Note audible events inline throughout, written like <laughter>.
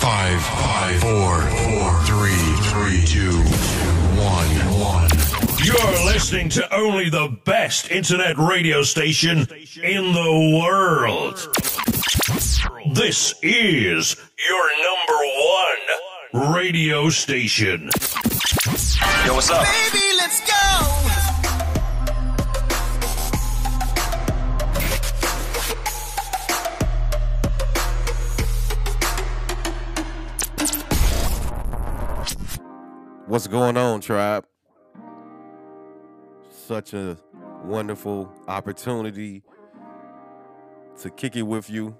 Five, five, four, four, three, three, two, one, one. You're listening to only the best internet radio station in the world. This is your number one radio station. Yo, what's up? Baby, What's going on, tribe? Such a wonderful opportunity to kick it with you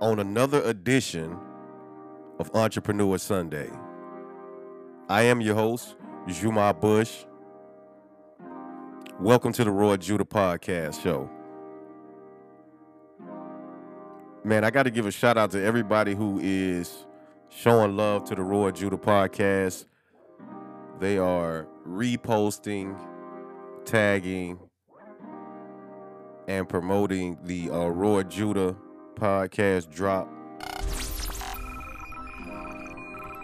on another edition of Entrepreneur Sunday. I am your host, Juma Bush. Welcome to the Roar of Judah Podcast Show. Man, I got to give a shout out to everybody who is showing love to the Roar of Judah podcast. They are reposting, tagging, and promoting the uh, Roar of Judah podcast drop.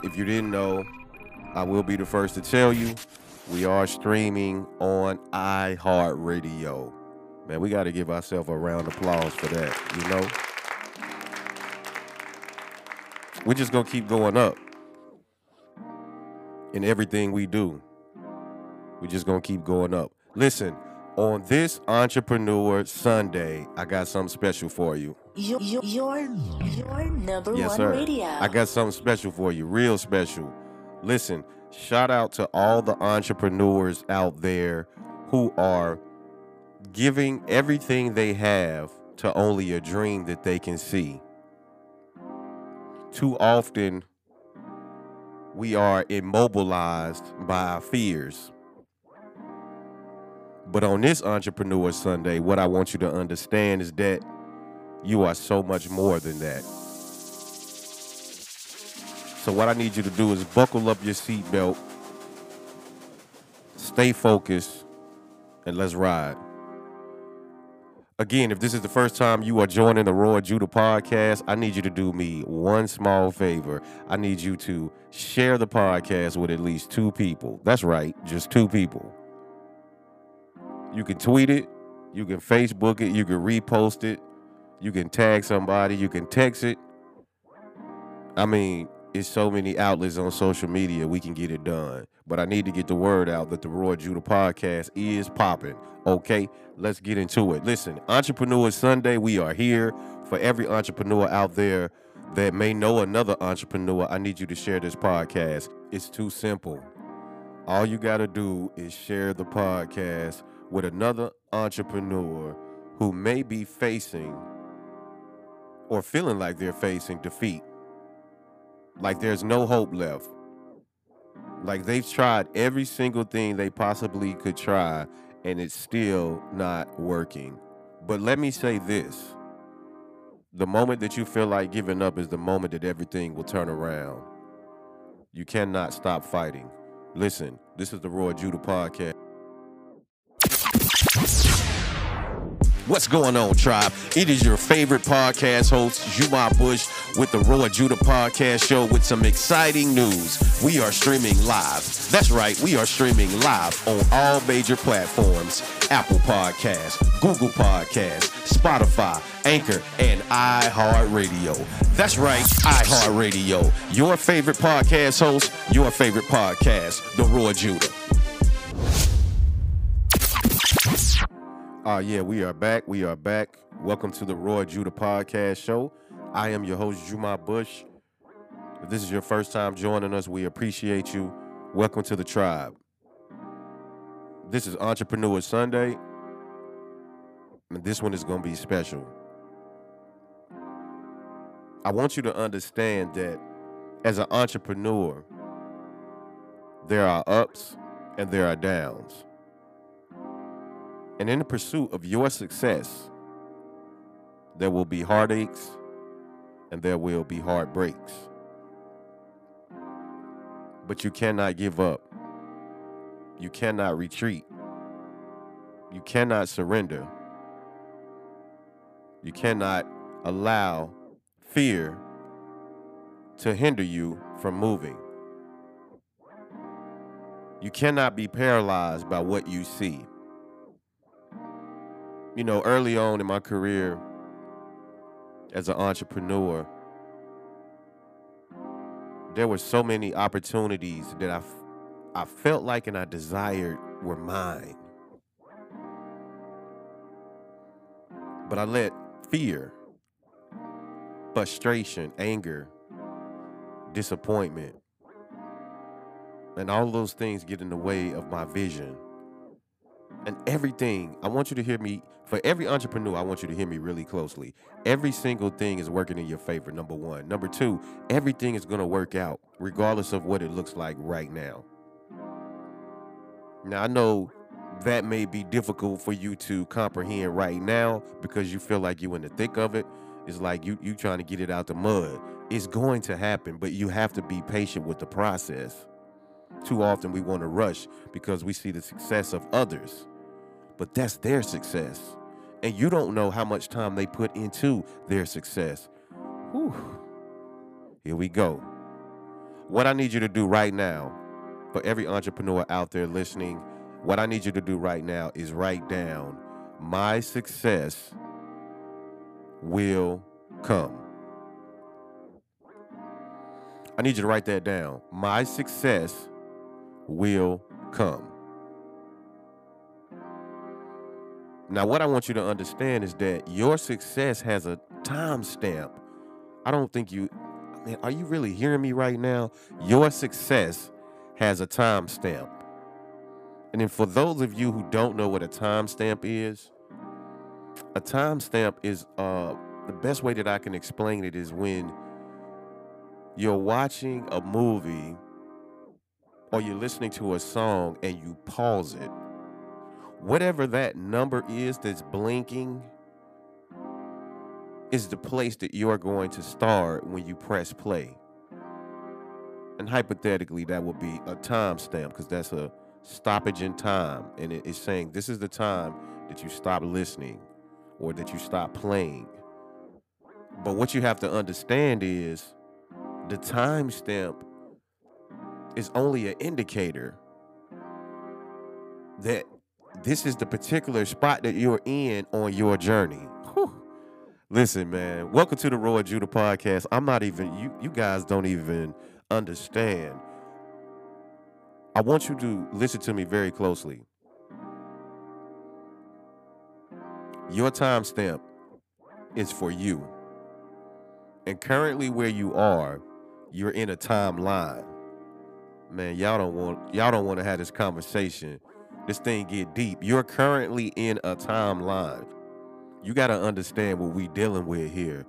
If you didn't know, I will be the first to tell you we are streaming on iHeartRadio. Man, we got to give ourselves a round of applause for that, you know? We're just gonna keep going up in everything we do. We're just gonna keep going up. Listen, on this Entrepreneur Sunday, I got something special for you. Your, your, your number Yes, one sir. radio. I got something special for you, real special. Listen, shout out to all the entrepreneurs out there who are giving everything they have to only a dream that they can see. Too often, we are immobilized by our fears. But on this Entrepreneur Sunday, what I want you to understand is that you are so much more than that. So what I need you to do is buckle up your seatbelt, stay focused, and let's ride. Again, if this is the first time you are joining the Roar of Judah podcast, I need you to do me one small favor. I need you to share the podcast with at least two people. That's right, just two people. You can tweet it, you can Facebook it, you can repost it, you can tag somebody, you can text it. I mean, it's so many outlets on social media, we can get it done. But I need to get the word out that the Roar of Judah podcast is popping. Okay, let's get into it. Listen, Entrepreneur Sunday, we are here for every entrepreneur out there that may know another entrepreneur. I need you to share this podcast. It's too simple. All you got to do is share the podcast with another entrepreneur who may be facing or feeling like they're facing defeat. Like there's no hope left. Like they've tried every single thing they possibly could try and it's still not working. But let me say this the moment that you feel like giving up is the moment that everything will turn around. You cannot stop fighting. Listen, this is the Roar of Judah podcast. What's going on, tribe? It is your favorite podcast host, Juma Bush, with the Roar of Judah Podcast Show with some exciting news. We are streaming live. That's right, we are streaming live on all major platforms Apple Podcasts, Google Podcasts, Spotify, Anchor, and iHeartRadio. That's right, iHeartRadio. Your favorite podcast host, your favorite podcast, The Roar of Judah. Uh, yeah, we are back. We are back. Welcome to the Roar of Judah Podcast Show. I am your host, Juma Bush. If this is your first time joining us, we appreciate you. Welcome to the tribe. This is Entrepreneur Sunday, and this one is going to be special. I want you to understand that as an entrepreneur, there are ups and there are downs. And in the pursuit of your success, there will be heartaches and there will be heartbreaks. But you cannot give up. You cannot retreat. You cannot surrender. You cannot allow fear to hinder you from moving. You cannot be paralyzed by what you see. You know, early on in my career as an entrepreneur, there were so many opportunities that I, I felt like and I desired were mine. But I let fear, frustration, anger, disappointment, and all those things get in the way of my vision. And everything, I want you to hear me, for every entrepreneur, I want you to hear me really closely. Every single thing is working in your favor, number one. Number two, everything is going to work out, regardless of what it looks like right now. Now, I know that may be difficult for you to comprehend right now because you feel like you're in the thick of it. It's like you you trying to get it out the mud. It's going to happen, but you have to be patient with the process. Too often we want to rush because we see the success of others, but that's their success. And you don't know how much time they put into their success. Whew. Here we go. What I need you to do right now, for every entrepreneur out there listening, what I need you to do right now is write down my success will come. I need you to write that down. My success will come. Now, what I want you to understand is that your success has a timestamp. I don't think you, man, are you really hearing me right now? Your success has a timestamp. And then for those of you who don't know what a timestamp is, a timestamp is uh the best way that I can explain it is when you're watching a movie or you're listening to a song and you pause it. Whatever that number is that's blinking is the place that you're going to start when you press play. And hypothetically, that would be a timestamp because that's a stoppage in time. And it is saying this is the time that you stop listening or that you stop playing. But what you have to understand is the timestamp is only an indicator that this is the particular spot that you're in on your journey. Whew. Listen, man, welcome to the Roar of Judah podcast. I'm not even you you guys don't even understand. I want you to listen to me very closely. Your timestamp is for you. And currently where you are, you're in a timeline. Man, y'all don't want y'all don't want to have this conversation. This thing get deep. You're currently in a timeline. You got to understand what we dealing with here.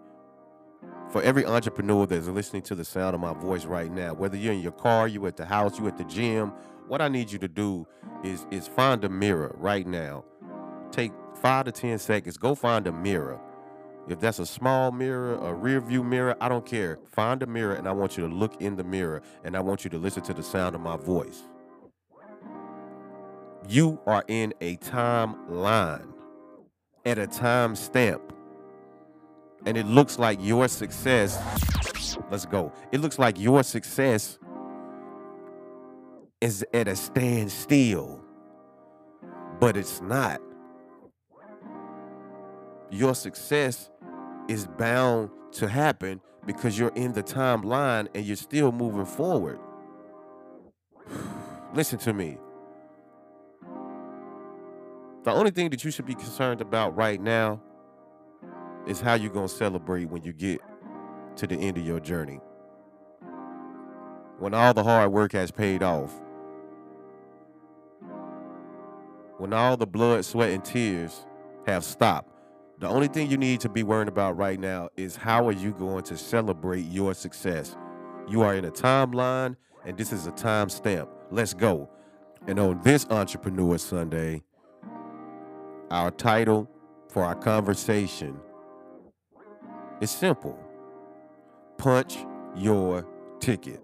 For every entrepreneur that's listening to the sound of my voice right now, whether you're in your car, you at the house, you at the gym, what I need you to do is is find a mirror right now. Take five to ten seconds. Go find a mirror. If that's a small mirror, a rear view mirror, I don't care. Find a mirror and I want you to look in the mirror and I want you to listen to the sound of my voice. You are in a timeline at a time stamp. And it looks like your success, let's go. It looks like your success is at a standstill, but it's not. Your success is bound to happen because you're in the timeline and you're still moving forward. <sighs> Listen to me. The only thing that you should be concerned about right now is how you're going to celebrate when you get to the end of your journey. When all the hard work has paid off. When all the blood, sweat, and tears have stopped. The only thing you need to be worried about right now is how are you going to celebrate your success? You are in a timeline, and this is a time stamp. Let's go. And on this Entrepreneur Sunday, our title for our conversation is simple Punch Your Ticket.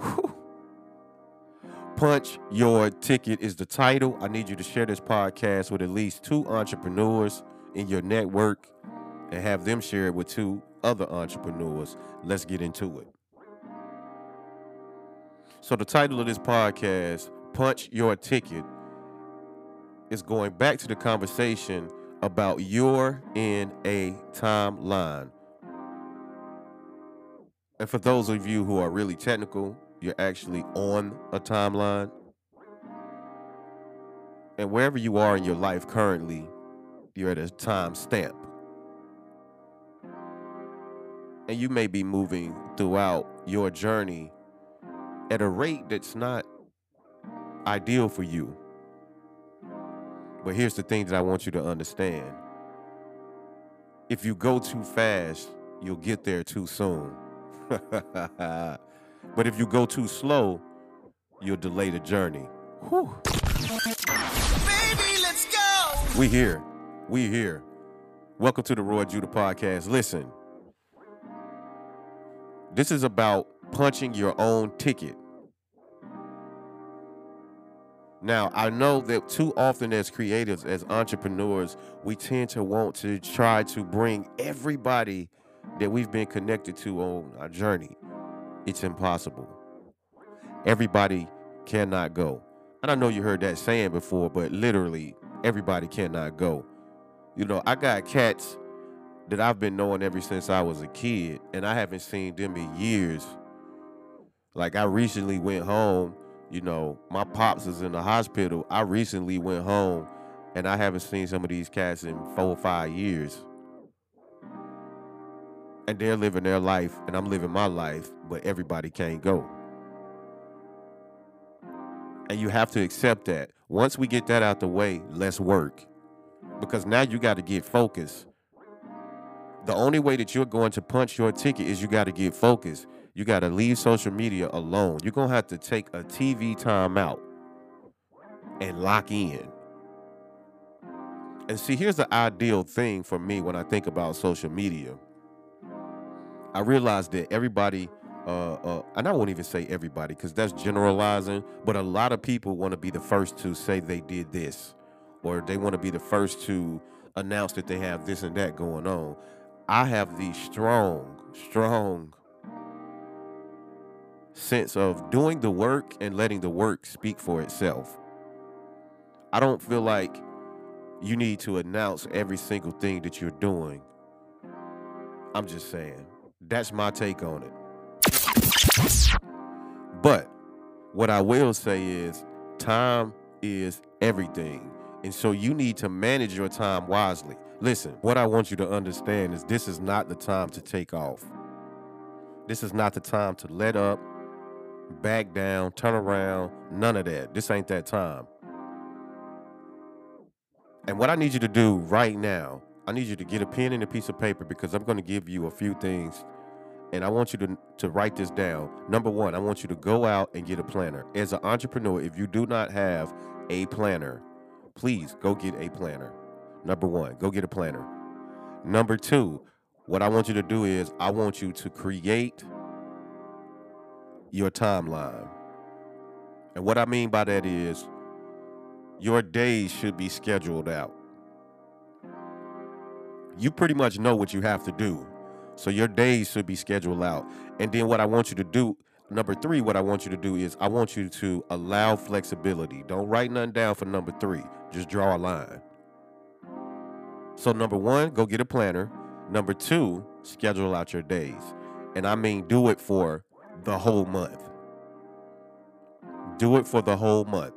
Whew. Punch Your Ticket is the title. I need you to share this podcast with at least two entrepreneurs in your network and have them share it with two other entrepreneurs. Let's get into it. So, the title of this podcast, Punch Your Ticket, is going back to the conversation about you're in a timeline. And for those of you who are really technical, you're actually on a timeline. And wherever you are in your life currently, you're at a time stamp. And you may be moving throughout your journey at a rate that's not ideal for you. But here's the thing that I want you to understand if you go too fast, you'll get there too soon. <laughs> but if you go too slow, you'll delay the journey. Whew. Baby, let's go. We here. We here. Welcome to the Roar of Judah podcast. Listen, this is about punching your own ticket. Now, I know that too often as creatives, as entrepreneurs, we tend to want to try to bring everybody that we've been connected to on our journey. It's impossible. Everybody cannot go. And I know you heard that saying before, but literally, everybody cannot go. You know, I got cats that I've been knowing ever since I was a kid, and I haven't seen them in years. Like, I recently went home you know, my pops is in the hospital. I recently went home and I haven't seen some of these cats in four or five years. And they're living their life and I'm living my life, but everybody can't go. And you have to accept that. Once we get that out the way, let's work. Because now you got to get focused. The only way that you're going to punch your ticket is you got to get focused. You got to leave social media alone. You're going to have to take a TV time out and lock in. And see, here's the ideal thing for me when I think about social media. I realize that everybody, uh, uh, and I won't even say everybody because that's generalizing, but a lot of people want to be the first to say they did this, or they want to be the first to announce that they have this and that going on. I have the strong, strong sense of doing the work and letting the work speak for itself. I don't feel like you need to announce every single thing that you're doing. I'm just saying. That's my take on it. But what I will say is time is everything. And so you need to manage your time wisely. Listen, what I want you to understand is this is not the time to take off. This is not the time to let up back down, turn around, none of that. This ain't that time. And what I need you to do right now, I need you to get a pen and a piece of paper because I'm going to give you a few things and I want you to, to write this down. Number one, I want you to go out and get a planner. As an entrepreneur, if you do not have a planner, please go get a planner. Number one, go get a planner. Number two, what I want you to do is I want you to create your timeline. And what I mean by that is your days should be scheduled out. You pretty much know what you have to do. So your days should be scheduled out. And then what I want you to do, number three, what I want you to do is I want you to allow flexibility. Don't write nothing down for number three. Just draw a line. So number one, go get a planner. Number two, schedule out your days. And I mean do it for the whole month. Do it for the whole month.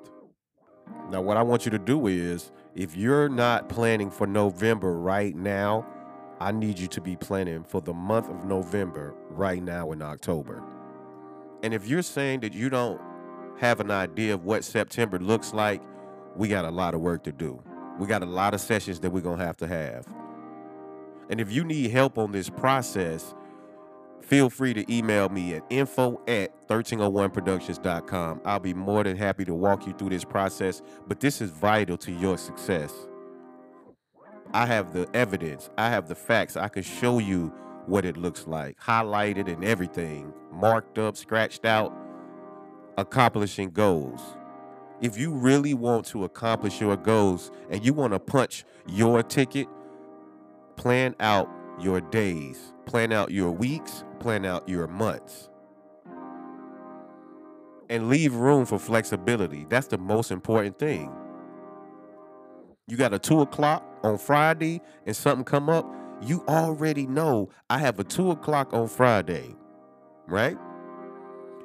Now, what I want you to do is if you're not planning for November right now, I need you to be planning for the month of November right now in October. And if you're saying that you don't have an idea of what September looks like, we got a lot of work to do. We got a lot of sessions that we're going to have to have. And if you need help on this process, feel free to email me at info at 1301productions.com. I'll be more than happy to walk you through this process, but this is vital to your success. I have the evidence, I have the facts, I can show you what it looks like, highlighted and everything, marked up, scratched out, accomplishing goals. If you really want to accomplish your goals and you want to punch your ticket, plan out your days, plan out your weeks, plan out your months. And leave room for flexibility. That's the most important thing. You got a two o'clock on Friday and something come up, you already know I have a two o'clock on Friday, right?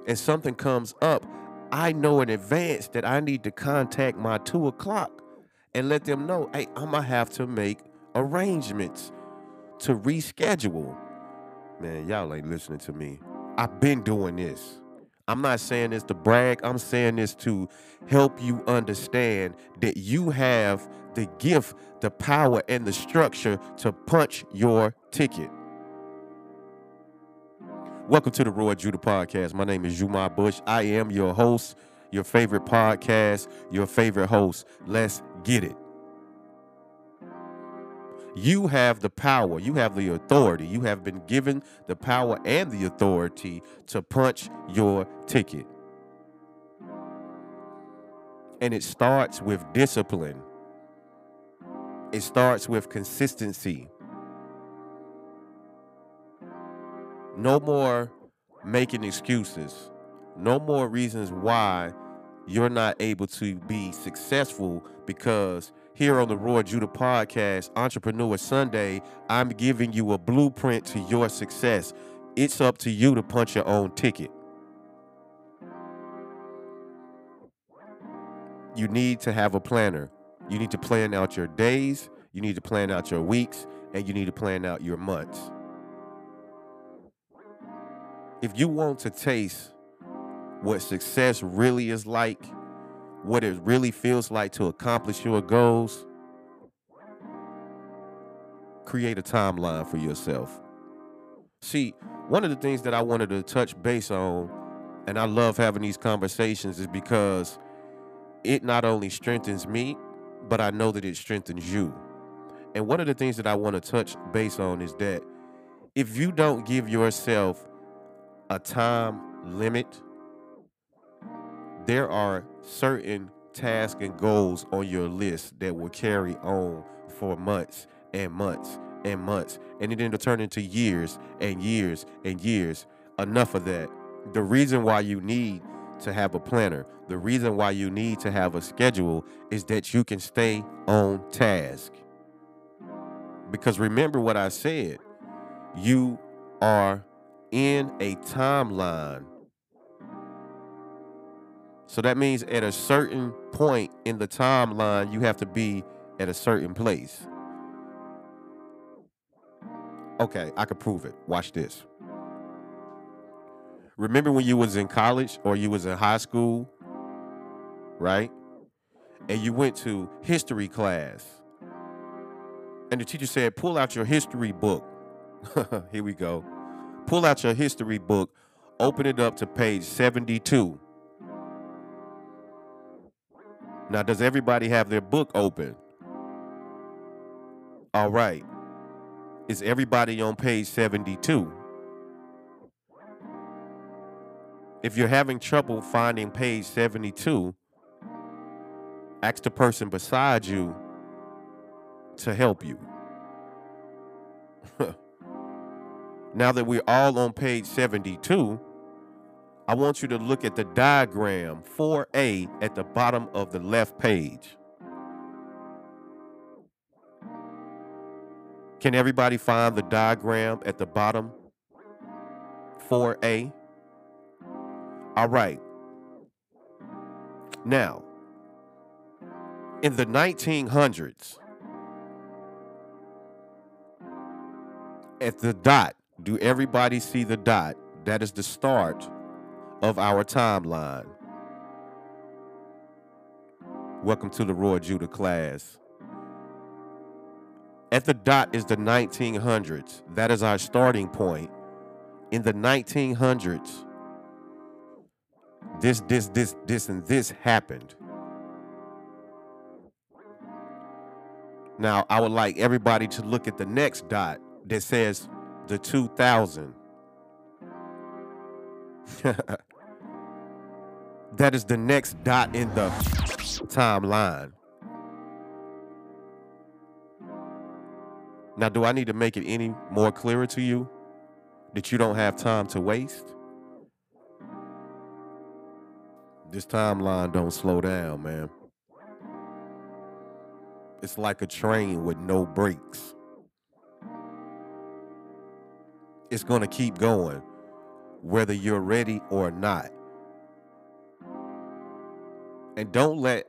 And something comes up, I know in advance that I need to contact my two o'clock and let them know, hey, I'm gonna have to make arrangements to reschedule. Man, y'all ain't listening to me. I've been doing this. I'm not saying this to brag. I'm saying this to help you understand that you have the gift, the power, and the structure to punch your ticket. Welcome to the Roar of Judah Podcast. My name is Jumar Bush. I am your host, your favorite podcast, your favorite host. Let's get it. You have the power, you have the authority, you have been given the power and the authority to punch your ticket. And it starts with discipline, it starts with consistency. No more making excuses, no more reasons why you're not able to be successful because here on the Roar of Judah podcast, Entrepreneur Sunday, I'm giving you a blueprint to your success. It's up to you to punch your own ticket. You need to have a planner. You need to plan out your days, you need to plan out your weeks, and you need to plan out your months. If you want to taste what success really is like, what it really feels like to accomplish your goals, create a timeline for yourself. See, one of the things that I wanted to touch base on, and I love having these conversations, is because it not only strengthens me, but I know that it strengthens you. And one of the things that I want to touch base on is that if you don't give yourself a time limit, there are certain tasks and goals on your list that will carry on for months and months and months. And it it'll turn into years and years and years. Enough of that. The reason why you need to have a planner, the reason why you need to have a schedule is that you can stay on task. Because remember what I said, you are in a timeline. So that means at a certain point in the timeline, you have to be at a certain place. Okay, I can prove it. Watch this. Remember when you was in college or you was in high school, right? And you went to history class. And the teacher said, "Pull out your history book." <laughs> Here we go. Pull out your history book, open it up to page 72. Now, does everybody have their book open? All right. Is everybody on page 72? If you're having trouble finding page 72, ask the person beside you to help you. <laughs> now that we're all on page 72, I want you to look at the diagram 4A at the bottom of the left page. Can everybody find the diagram at the bottom? 4A. All right. Now, in the 1900s, at the dot, do everybody see the dot? That is the start of our timeline. Welcome to the Roar of Judah class. At the dot is the 1900s. That is our starting point. In the 1900s, this, this, this, this, and this happened. Now, I would like everybody to look at the next dot that says the 2000. <laughs> that is the next dot in the timeline. Now, do I need to make it any more clearer to you that you don't have time to waste? This timeline don't slow down, man. It's like a train with no brakes. It's going to keep going whether you're ready or not. And don't let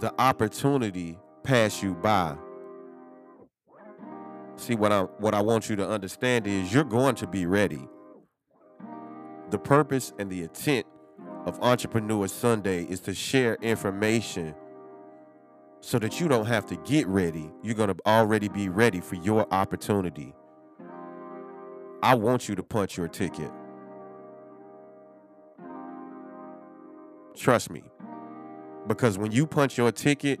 the opportunity pass you by. See what I what I want you to understand is you're going to be ready. The purpose and the intent of Entrepreneur Sunday is to share information so that you don't have to get ready. You're going to already be ready for your opportunity. I want you to punch your ticket. Trust me. Because when you punch your ticket,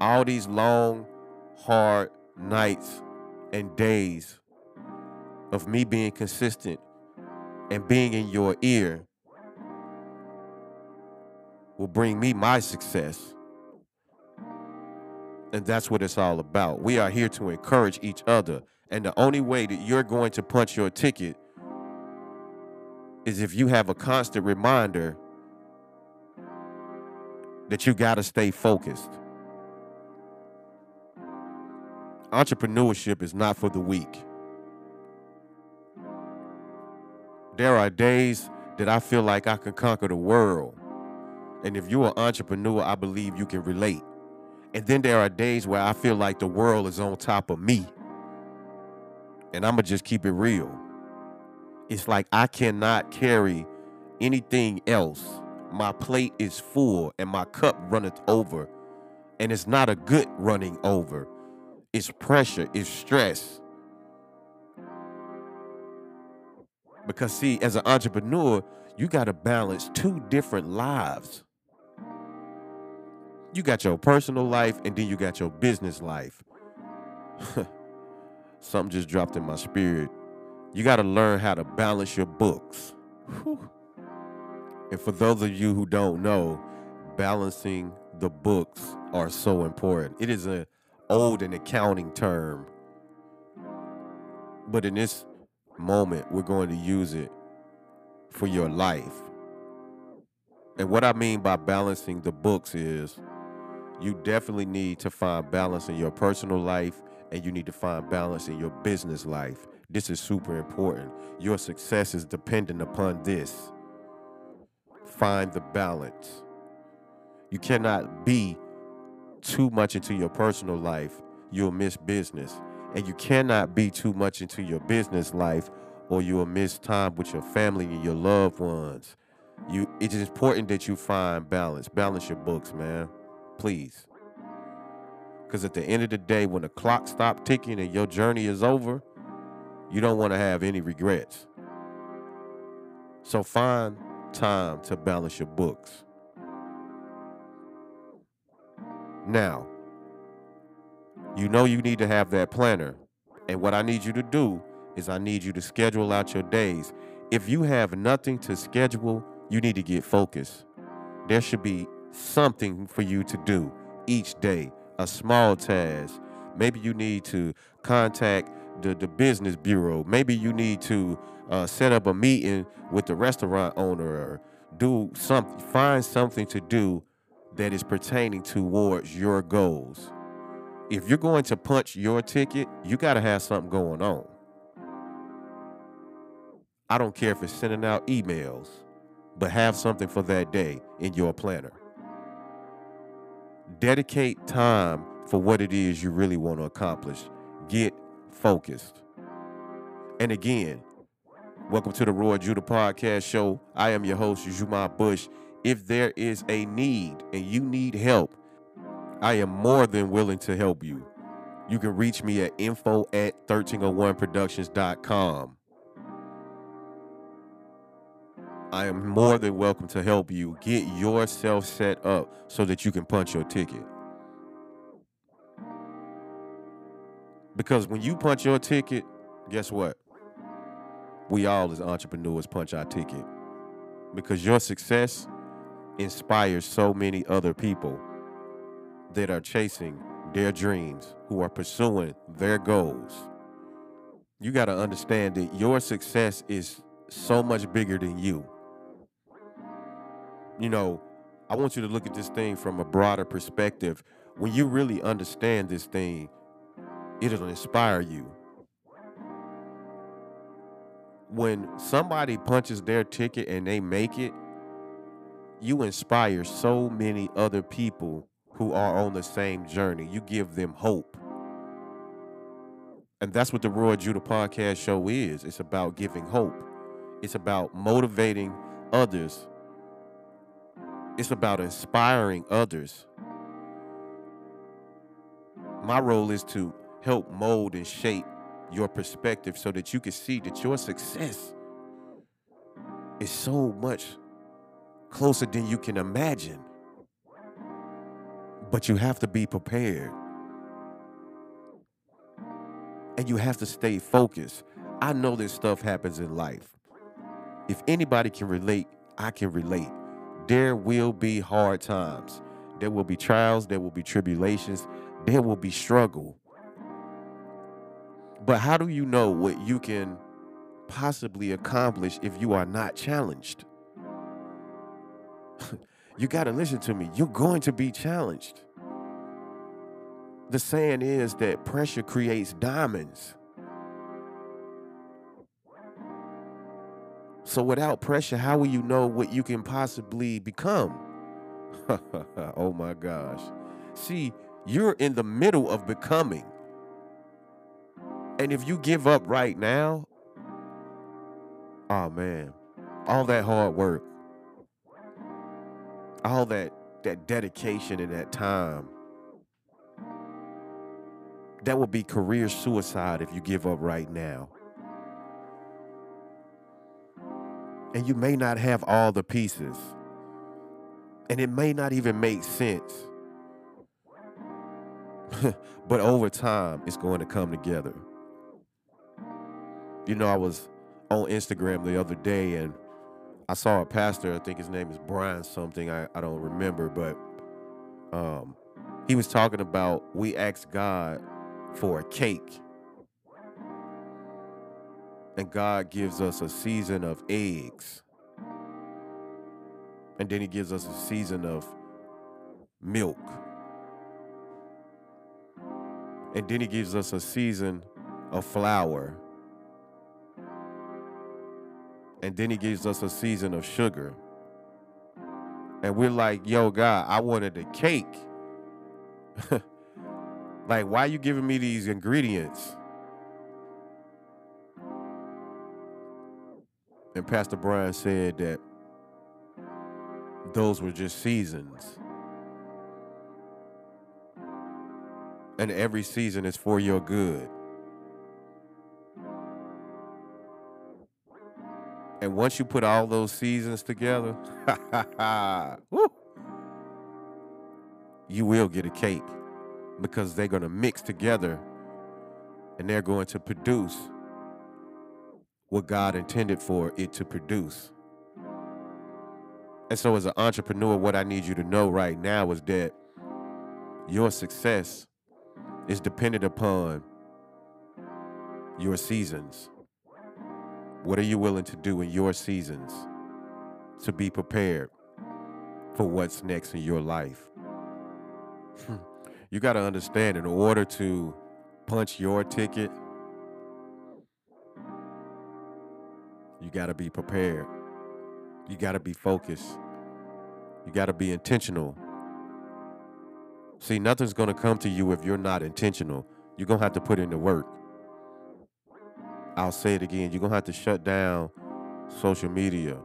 all these long, hard nights and days of me being consistent and being in your ear will bring me my success. And that's what it's all about. We are here to encourage each other. And the only way that you're going to punch your ticket is if you have a constant reminder that you got to stay focused. Entrepreneurship is not for the weak. There are days that I feel like I can conquer the world. And if you're an entrepreneur, I believe you can relate. And then there are days where I feel like the world is on top of me. And I'm going to just keep it real. It's like I cannot carry anything else. My plate is full and my cup runneth over. And it's not a good running over, it's pressure, it's stress. Because, see, as an entrepreneur, you got to balance two different lives. You got your personal life and then you got your business life. <laughs> Something just dropped in my spirit. You got to learn how to balance your books. Whew. And for those of you who don't know, balancing the books are so important. It is an old and accounting term. But in this moment, we're going to use it for your life. And what I mean by balancing the books is you definitely need to find balance in your personal life and you need to find balance in your business life. This is super important. Your success is dependent upon this. Find the balance. You cannot be too much into your personal life, you'll miss business. And you cannot be too much into your business life or you'll miss time with your family and your loved ones. You it is important that you find balance. Balance your books, man. Please. Cuz at the end of the day when the clock stops ticking and your journey is over, you don't want to have any regrets. So find time to balance your books. Now, you know you need to have that planner. And what I need you to do is I need you to schedule out your days. If you have nothing to schedule, you need to get focused. There should be something for you to do each day, a small task. Maybe you need to contact the, the business bureau. Maybe you need to uh, set up a meeting with the restaurant owner or do something, find something to do that is pertaining towards your goals. If you're going to punch your ticket, you got to have something going on. I don't care if it's sending out emails, but have something for that day in your planner. Dedicate time for what it is you really want to accomplish. Get focused. And again, welcome to the Roar of Judah Podcast Show. I am your host, Juma Bush. If there is a need and you need help, I am more than willing to help you. You can reach me at info at 1301productions.com. I am more than welcome to help you get yourself set up so that you can punch your ticket. Because when you punch your ticket, guess what? We all as entrepreneurs punch our ticket. Because your success inspires so many other people that are chasing their dreams, who are pursuing their goals. You got to understand that your success is so much bigger than you. You know, I want you to look at this thing from a broader perspective. When you really understand this thing, it'll inspire you. When somebody punches their ticket and they make it, you inspire so many other people who are on the same journey. You give them hope. And that's what the Roar of Judah podcast show is. It's about giving hope. It's about motivating others. It's about inspiring others. My role is to help mold and shape your perspective so that you can see that your success is so much closer than you can imagine. But you have to be prepared. And you have to stay focused. I know this stuff happens in life. If anybody can relate, I can relate. There will be hard times. There will be trials, there will be tribulations, there will be struggle. But how do you know what you can possibly accomplish if you are not challenged? <laughs> you got to listen to me. You're going to be challenged. The saying is that pressure creates diamonds. So without pressure, how will you know what you can possibly become? <laughs> oh my gosh. See, you're in the middle of becoming. And if you give up right now, oh man, all that hard work, all that that dedication and that time, that would be career suicide if you give up right now. And you may not have all the pieces. And it may not even make sense. <laughs> but over time, it's going to come together. You know, I was on Instagram the other day and I saw a pastor, I think his name is Brian something, I, I don't remember, but um, he was talking about we asked God for a cake. And God gives us a season of eggs. And then he gives us a season of milk. And then he gives us a season of flour. And then he gives us a season of sugar. And we're like, yo, God, I wanted a cake. <laughs> like, why are you giving me these ingredients? And Pastor Brian said that those were just seasons. And every season is for your good. And once you put all those seasons together, <laughs> you will get a cake because they're going to mix together and they're going to produce what God intended for it to produce. And so, as an entrepreneur, what I need you to know right now is that your success is dependent upon your seasons. What are you willing to do in your seasons to be prepared for what's next in your life? Hmm. you got to understand, in order to punch your ticket, you got to be prepared. You got to be focused. You got to be intentional. See, nothing's going to come to you if you're not intentional. You're going to have to put in the work. I'll say it again. You're going to have to shut down social media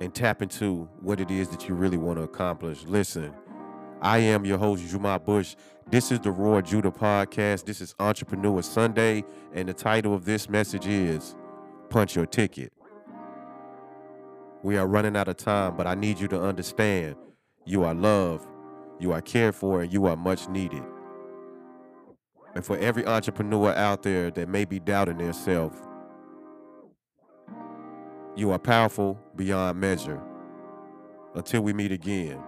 and tap into what it is that you really want to accomplish. Listen, I am your host, Juma Bush. This is the Roar of Judah podcast. This is Entrepreneur Sunday, and the title of this message is Punch Your Ticket. We are running out of time, but I need you to understand you are loved, you are cared for, and you are much needed. And for every entrepreneur out there that may be doubting themselves, you are powerful beyond measure. Until we meet again.